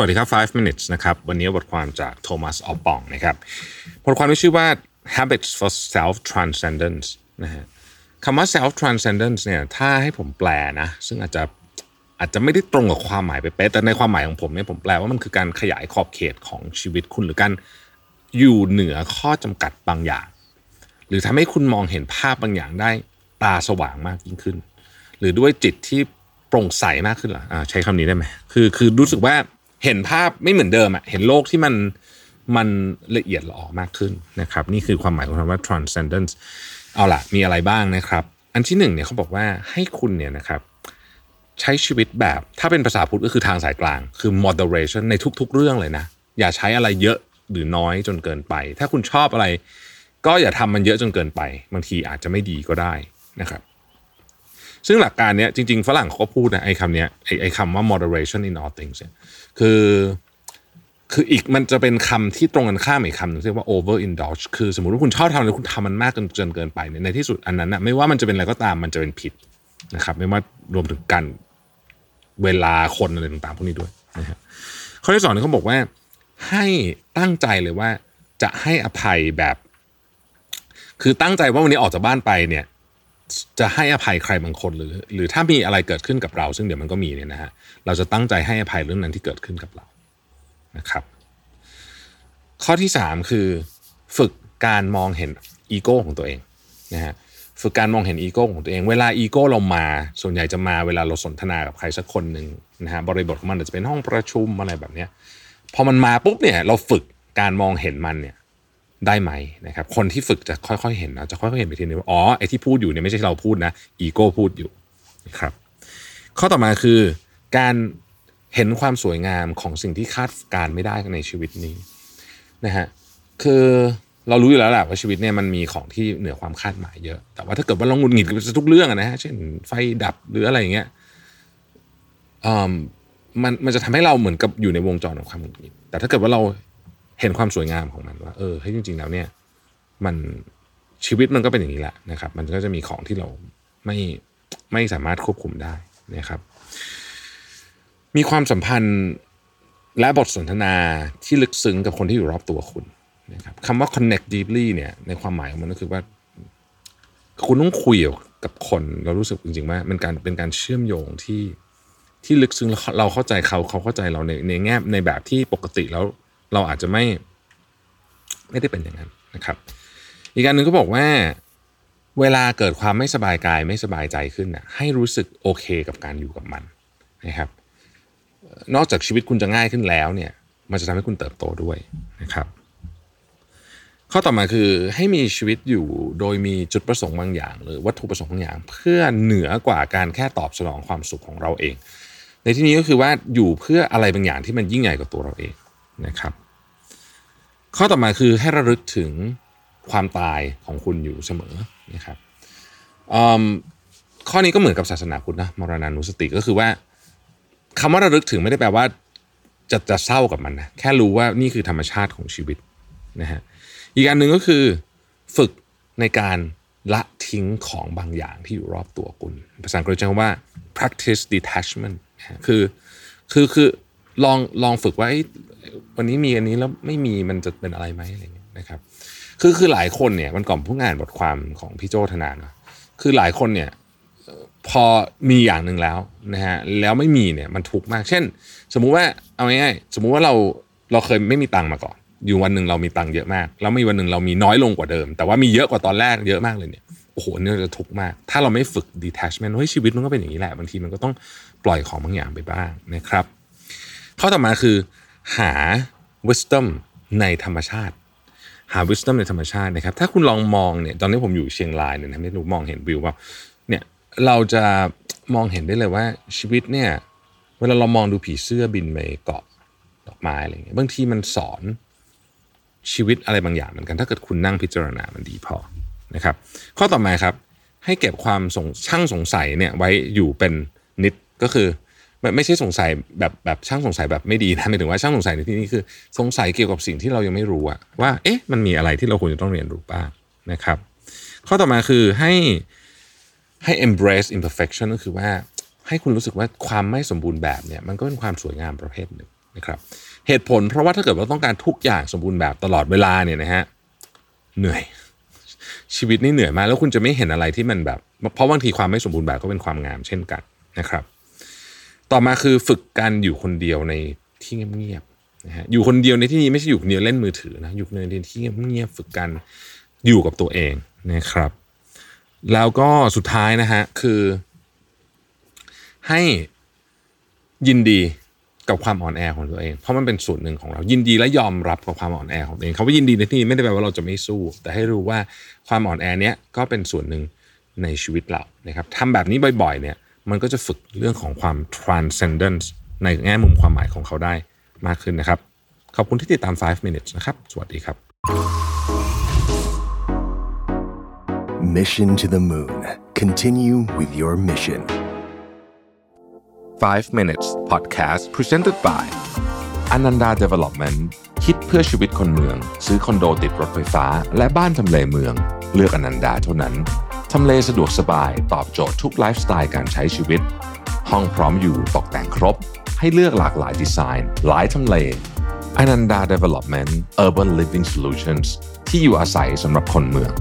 สวัสดีครับ 5 minutes นะครับ วันนี้บทความจากโทมัสออปปองนะครับ บทความที่ชื่อว่า habits for self transcendence นะฮะคำว่า self transcendence เนี่ย ถ้าให้ผมแปลนะ ซึ่งอาจจะอาจจะไม่ได้ตรงกับความหมายไปเป๊ะ แต่ในความหมายของผมเนี่ย ผมแปลว่ามันคือการขยายขอบเขตของชีวิตคุณ หรือการอยู่เหนือข้อจำกัดบางอย่าง หรือทำให้คุณมองเห็นภาพบางอย่างได้ตาสว่างมากยิ่งขึ้น หรือด้วยจิตที่โปร่งใสมากขึ้นเหรออ่าใช้คำนี้ได้ไหมคือคือรู้สึกว่า เห็นภาพไม่เหมือนเดิมอะเห็นโลกที่มันมันละเอียดละออมากขึ้นนะครับ นี่คือความหมายของคำว่า transcendence เอาล่ะ มีอะไรบ้างนะครับ อันที่หนึ่งเนี่ยเขาบอกว่าให้คุณเนี่ยนะครับใช้ชีวิตแบบถ้าเป็นภาษาพุทธก็คือทางสายกลาง คือ moderation ในทุก ๆ เรื่องเลยนะ อย่าใช้อะไรเยอะหรือน้อยจนเกินไป ถ้าคุณชอบอะไร ก็อย่าทำมันเยอะจนเกินไป บางทีอาจจะไม่ดีก็ได้นะครับ ซึ่งหลักการเนี้ยจริง ๆ ฝรั่งเขาก็พูดนะไอ้คำเนี้ยไอ้ไอ้คำว่า moderation in all things เนี่ยคือคืออีกมันจะเป็นคำที่ตรงกันข้ามอีกคำหนึ่งเรียกว่า over indulge คือสมมติว่าคุณชอบทำอะไรคุณทำมันมากจนจนเกินไปเนี่ยในที่สุดอันนั้นนะไม่ว่ามันจะเป็นอะไรก็ตามมันจะเป็นผิดนะครับ ไม่ว่ารวมถึงการเวลาคนอะไรต่างๆพวกนี้ด้วยนะฮะข้อที่สองนี่เขาบอกว่าให้ตั้งใจเลยว่าจะให้อภัยแบบ คือตั้งใจว่าวันนี้ออกจากบ้านไปเนี่ย จะให้อภัยใครบางคนหรือ หรือถ้ามีอะไรเกิดขึ้นกับเรา ซึ่งเดี๋ยวมันก็มีเนี่ยนะฮะเราจะตั้งใจให้อภัยเรื่องนั้นที่เกิดขึ้นกับเรานะครับ ข้อที่สามคือ ฝึกการมองเห็นอีโก้ของตัวเองนะฮะฝึกการมองเห็นอีโก้ของตัวเอง เวลาอีโก้เรามา ส่วนใหญ่จะมาเวลาเราสนทนากับใครสักคนหนึ่งนะฮะบริบทของมันอาจจะเป็นห้องประชุมอะไรแบบเนี้ยพอมันมาปุ๊บเนี่ยเราฝึกการมองเห็นมันเนี่ย ได้ไหมนะครับคนที่ฝึกจะค่อยๆเห็นนะจะค่อยๆเห็นไปทีนึงว่าอ๋อไอ้ที่พูดอยู่เนี่ยไม่ใช่เราพูดนะอีโก้พูดอยู่นะครับข้อต่อมาคือการเห็นความสวยงามของสิ่งที่คาดการไม่ได้ในชีวิตนี้นะฮะคือเรารู้อยู่แล้วแหละว่าชีวิตเนี่ยมันมีของที่เหนือความคาดหมายเยอะ แต่ว่าถ้าเกิดว่าเราหงุดหงิดกับทุกเรื่องนะฮะเช่นไฟดับหรืออะไรอย่างเงี้ยอ่ามันมันจะทำให้เราเหมือนกับอยู่ในวงจรของความหงุดหงิดแต่ถ้าเกิดว่าเรา เห็นความสวยงามของมันว่า เออให้จริง ๆ แล้วเนี่ย มันชีวิตมันก็เป็นอย่างนี้แหละนะครับ มันก็จะมีของที่เราไม่ไม่สามารถควบคุมได้นะครับ มีความสัมพันธ์และบทสนทนาที่ลึกซึ้งกับคนที่อยู่รอบตัวคุณนะครับคำว่า connect deeply เนี่ยในความหมายของมันก็คือว่า คุณต้องคุยกับคนเรารู้สึกจริงๆว่ามันการเป็นการเชื่อมโยงที่ที่ลึกซึ้งเราเข้าใจเขาเขาเข้าใจเราในในแง่ในแบบที่ปกติแล้ว เราอาจจะไม่ไม่ได้เป็นอย่างนั้นนะครับ อีกการหนึ่งก็บอกว่าเวลาเกิดความไม่สบายกายไม่สบายใจขึ้นน่ะให้รู้สึกโอเคกับการอยู่กับมันนะครับนอกจากชีวิตคุณจะง่ายขึ้นแล้วเนี่ยมันจะทำให้คุณเติบโตด้วยนะครับ ข้อต่อมาคือให้มีชีวิตอยู่โดยมีจุดประสงค์บางอย่าง หรือวัตถุประสงค์บางอย่าง เพื่อเหนือกว่าการแค่ตอบสนองความสุขของเราเอง ในที่นี้ก็คือว่าอยู่เพื่ออะไรบางอย่างที่มันยิ่งใหญ่กว่าตัวเราเอง นะครับ ข้อต่อมาคือให้ระลึกถึงความตายของคุณอยู่เสมอนะครับข้อนี้ก็เหมือนกับศาสนาพุทธนะมรณานุสติก็คือว่าคำว่าระลึกถึงไม่ได้แปลว่า จะจะเศร้ากับมันนะแค่รู้ว่านี่คือธรรมชาติของชีวิตนะฮะอีกอันหนึ่งก็คือฝึกในการละทิ้งของบางอย่างที่อยู่รอบตัวคุณ ภาษาอังกฤษใช้คำว่า practice detachment คือคือคือ ลองลองฝึกว่าวันนี้มีอันนี้แล้วไม่มีมันจะเป็นอะไรไหมอะไรเงี้ยนะครับ คือคือหลายคนเนี่ยมันก่อนผู้งานบทความของพี่โจธนาเนาะคือหลายคนเนี่ยพอมีอย่างหนึ่งแล้วนะฮะแล้วไม่มีเนี่ยมันทุกข์มาก เช่น สมมุติว่าเอาง่ายๆสมมุติว่าเราเราเคยไม่มีตังค์มาก่อน อยู่วันหนึ่งเรามีตังค์เยอะมาก แล้วมีวันหนึ่งเรามีน้อยลงกว่าเดิม แต่ว่ามีเยอะกว่าตอนแรกเยอะมากเลยเนี่ยโอ้โหเนี่ยจะทุกข์มาก ถ้าเราไม่ฝึก detachment เฮ้ยชีวิตมันก็เป็นอย่างนี้แหละบางทีมันก็ต้องปล่อยของบางอย่างไปบ้างนะครับ ข้อต่อมาคือหา wisdom ในธรรมชาติ หา wisdom ในธรรมชาตินะครับ ถ้าคุณลองมองเนี่ยตอนนี้ผมอยู่เชียงรายเนี่ยนะไม่รู้มองเห็นวิวว่าเนี่ยเราจะมองเห็นได้เลยว่าชีวิตเนี่ยเวลาเรามองดูผีเสื้อบินไปเกาะดอกไม้อะไรเงี้ยบางทีมันสอนชีวิตอะไรบางอย่างเหมือนกัน ถ้าเกิดคุณนั่งพิจารณามันดีพอนะครับ ข้อต่อมาครับให้เก็บความสงช่างสงสัยเนี่ยไว้อยู่เป็นนิดก็คือ ไม่ไม่ใช่สงสัยแบบแบบช่างสงสัยแบบไม่ดีนะหมายถึงว่าช่างสงสัยในที่นี้คือ สงสัยเกี่ยวกับสิ่งที่เรายังไม่รู้อะว่าเอ๊ะมันมีอะไรที่เราควรจะต้องเรียนรู้บ้างนะครับ ข้อต่อมาคือให้ให้ embrace imperfection ก็คือว่าให้คุณรู้สึกว่าความไม่สมบูรณ์แบบเนี่ยมันก็เป็นความสวยงามประเภทหนึ่งนะครับเหตุผลเพราะว่าถ้าเกิดเราต้องการทุกอย่างสมบูรณ์แบบตลอดเวลาเนี่ยนะฮะเหนื่อยชีวิตนี่เหนื่อยมากแล้วคุณจะไม่เห็นอะไรที่มันแบบ เพราะบางทีความไม่สมบูรณ์แบบก็เป็นความงามเช่นกันนะครับ ต่อมาคือฝึกการอยู่คนเดียวในที่เงียบๆนะฮะอยู่คนเดียวในที่นี้ไม่ใช่อยู่คนเดียวเล่นมือถือนะอยู่ในที่เงียบๆฝึกการอยู่กับตัวเองนะครับ แล้วก็สุดท้ายนะฮะคือ ให้ยินดีกับความอ่อนแอของตัวเอง เพราะมันเป็นส่วนหนึ่งของเรายินดีและยอมรับกับความอ่อนแอของตัวเองเขาว่ายินดีในที่นี้ไม่ได้แปลว่าเราจะไม่สู้ แต่ให้รู้ว่าความอ่อนแอเนี้ยก็เป็นส่วนหนึ่งในชีวิตเรานะครับทำแบบนี้บ่อย ๆ เนี่ย มันก็จะฝึกเรื่องของความ transcendence ในแง่มุมความหมายของเขาได้มากขึ้นนะครับ ขอบคุณที่ติดตาม 5 minutes นะครับ สวัสดีครับ Mission to the Moon. Continue with your mission. 5 minutes podcast presented by Ananda Development คิดเพื่อชีวิตคนเมือง ซื้อคอนโดติดรถไฟฟ้า และบ้านทำเลเมือง เลือกอนันดาเท่านั้น ทำเลสะดวกสบายตอบโจทย์ทุกไลฟ์สไตล์การใช้ชีวิต ห้องพร้อมอยู่ตกแต่งครบ ให้เลือกหลากหลายดีไซน์ หลายทำเลอนันดา Development Urban Living Solutions ที่อยู่อาศัยสำหรับคนเมือง